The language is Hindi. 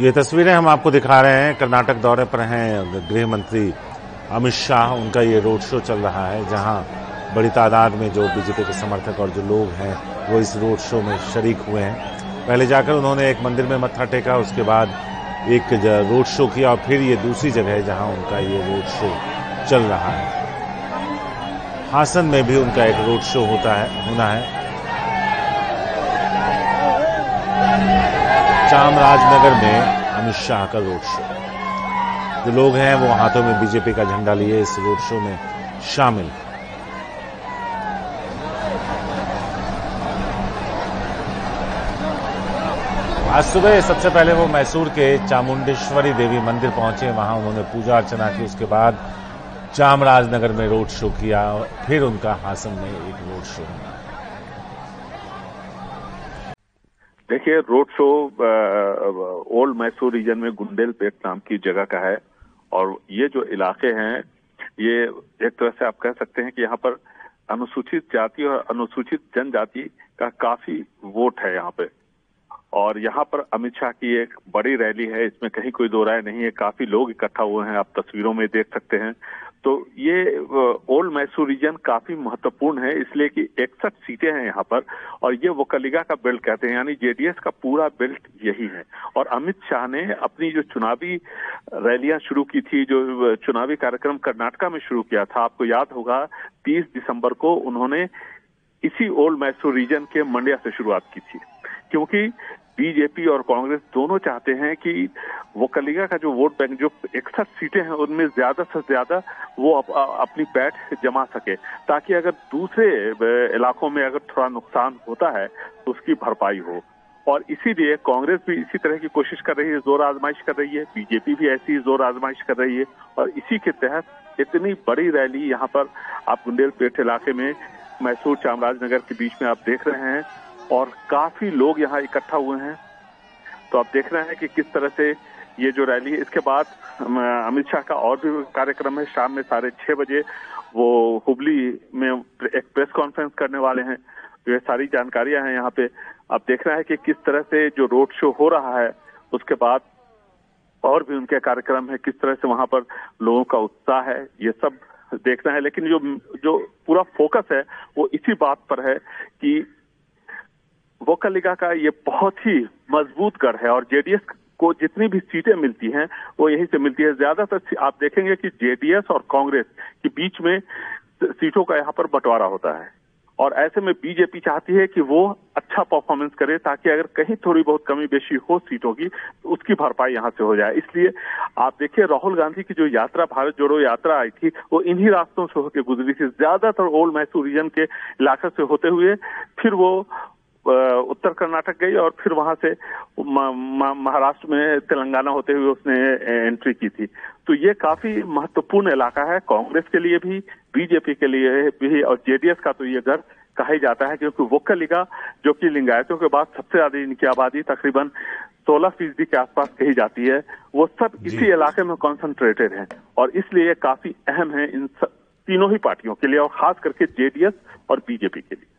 ये तस्वीरें हम आपको दिखा रहे हैं। कर्नाटक दौरे पर हैं गृह मंत्री अमित शाह। उनका ये रोड शो चल रहा है, जहाँ बड़ी तादाद में जो बीजेपी के समर्थक और जो लोग हैं, वो इस रोड शो में शरीक हुए हैं। पहले जाकर उन्होंने एक मंदिर में मत्था टेका, उसके बाद एक रोड शो किया और फिर ये दूसरी जगह है, जहाँ उनका ये रोड शो चल रहा है। हासन में भी उनका एक रोड शो होता है, होना है। चामराजनगर में अमित शाह का रोड शो। जो लोग हैं, वो हाथों में बीजेपी का झंडा लिए इस रोड शो में शामिल आज सुबह सबसे पहले वो मैसूर के चामुंडेश्वरी देवी मंदिर पहुँचे। वहाँ उन्होंने पूजा अर्चना की। उसके बाद चामराजनगर में रोड शो किया फिर उनका हासन में एक रोड शो हुआ देखिए road show old Mysore region में गुंडेलपेट नाम की जगह का है और ये जो इलाके हैं, ये एक तरह से आप कह सकते हैं कि यहाँ पर अनुसूचित जाति और अनुसूचित जनजाति का काफ़ी वोट है यहाँ पे। और यहाँ पर अमित शाह की एक बड़ी रैली है, इसमें कहीं कोई दो राय नहीं है, काफ़ी लोग इकट्ठा हुए हैं, आप तस्वीरों में देख सकते हैं। तो ये ओल्ड मैसूर रीजन काफ़ी महत्वपूर्ण है, इसलिए कि इकसठ सीटें हैं यहाँ पर, और ये वो कलिगा का बेल्ट कहते हैं, यानी जेडीएस का पूरा बेल्ट यही है। और अमित शाह ने अपनी जो चुनावी रैलियाँ शुरू की थी, जो चुनावी कार्यक्रम कर्नाटका में शुरू किया था, आपको याद होगा, तीस दिसंबर को उन्होंने इसी ओल्ड मैसूर रीजन के मंडिया से शुरुआत की थी। क्योंकि बीजेपी और कांग्रेस दोनों चाहते हैं कि वो कलिगा का जो वोट बैंक जो इकसठ सीटें हैं उनमें ज़्यादा से ज़्यादा वो अप, अपनी बैठ जमा सके ताकि अगर दूसरे इलाकों में अगर थोड़ा नुकसान होता है तो उसकी भरपाई हो। और इसीलिए कांग्रेस भी इसी तरह की कोशिश कर रही है ज़ोर आजमाइश कर रही है बीजेपी भी ऐसी ज़ोर आजमाइश कर रही है और इसी के तहत इतनी बड़ी रैली यहाँ पर आप गुंडेलपेट इलाके में मैसूर चामराजनगर के बीच में आप देख रहे हैं और काफ़ी लोग यहाँ इकट्ठा हुए हैं। तो आप देख रहे हैं कि किस तरह से ये जो रैली है, इसके बाद अमित शाह का और भी कार्यक्रम है। शाम में साढ़े छह बजे वो हुबली में एक प्रेस कॉन्फ्रेंस करने वाले हैं। तो ये सारी जानकारियाँ हैं यहाँ पे। आप देख रहे हैं कि किस तरह से जो रोड शो हो रहा है, उसके बाद और भी उनके कार्यक्रम है, किस तरह से वहाँ पर लोगों का उत्साह है, ये सब देखना है। लेकिन जो जो पूरा फोकस है, वो इसी बात पर है कि वोकलिगा का ये बहुत ही मज़बूत गढ़ है और जेडीएस को जितनी भी सीटें मिलती हैं, वो यहीं से मिलती है। ज़्यादातर आप देखेंगे कि जेडीएस और कांग्रेस के बीच में सीटों का यहाँ पर बंटवारा होता है। और ऐसे में बीजेपी चाहती है कि वो अच्छा परफॉर्मेंस करे ताकि अगर कहीं थोड़ी बहुत कमी बेशी हो सीटों की तो उसकी भरपाई यहाँ से हो जाए। इसलिए आप देखिए, राहुल गांधी की जो यात्रा, भारत जोड़ो यात्रा आई थी, वो इन्हीं रास्तों से होकर गुजरी थी। ज़्यादातर ओल्ड मैसूर रीजन के इलाके से होते हुए फिर वो उत्तर कर्नाटक गई और फिर वहाँ से महाराष्ट्र में तेलंगाना होते हुए उसने एंट्री की थी। तो ये काफ़ी महत्वपूर्ण इलाका है। कांग्रेस के लिए भी बीजेपी के लिए भी और जेडीएस का तो ये घर कहा ही जाता है क्योंकि वोकलिगा जो कि लिंगायतों के बाद सबसे ज़्यादा इनकी आबादी तकरीबन सोलह फ़ीसदी के आसपास कही जाती है। वो सब इसी इलाके में कॉन्सेंट्रेटेड है और इसलिए काफ़ी अहम है इन तीनों ही पार्टियों के लिए और खास करके जेडीएस और बीजेपी के लिए।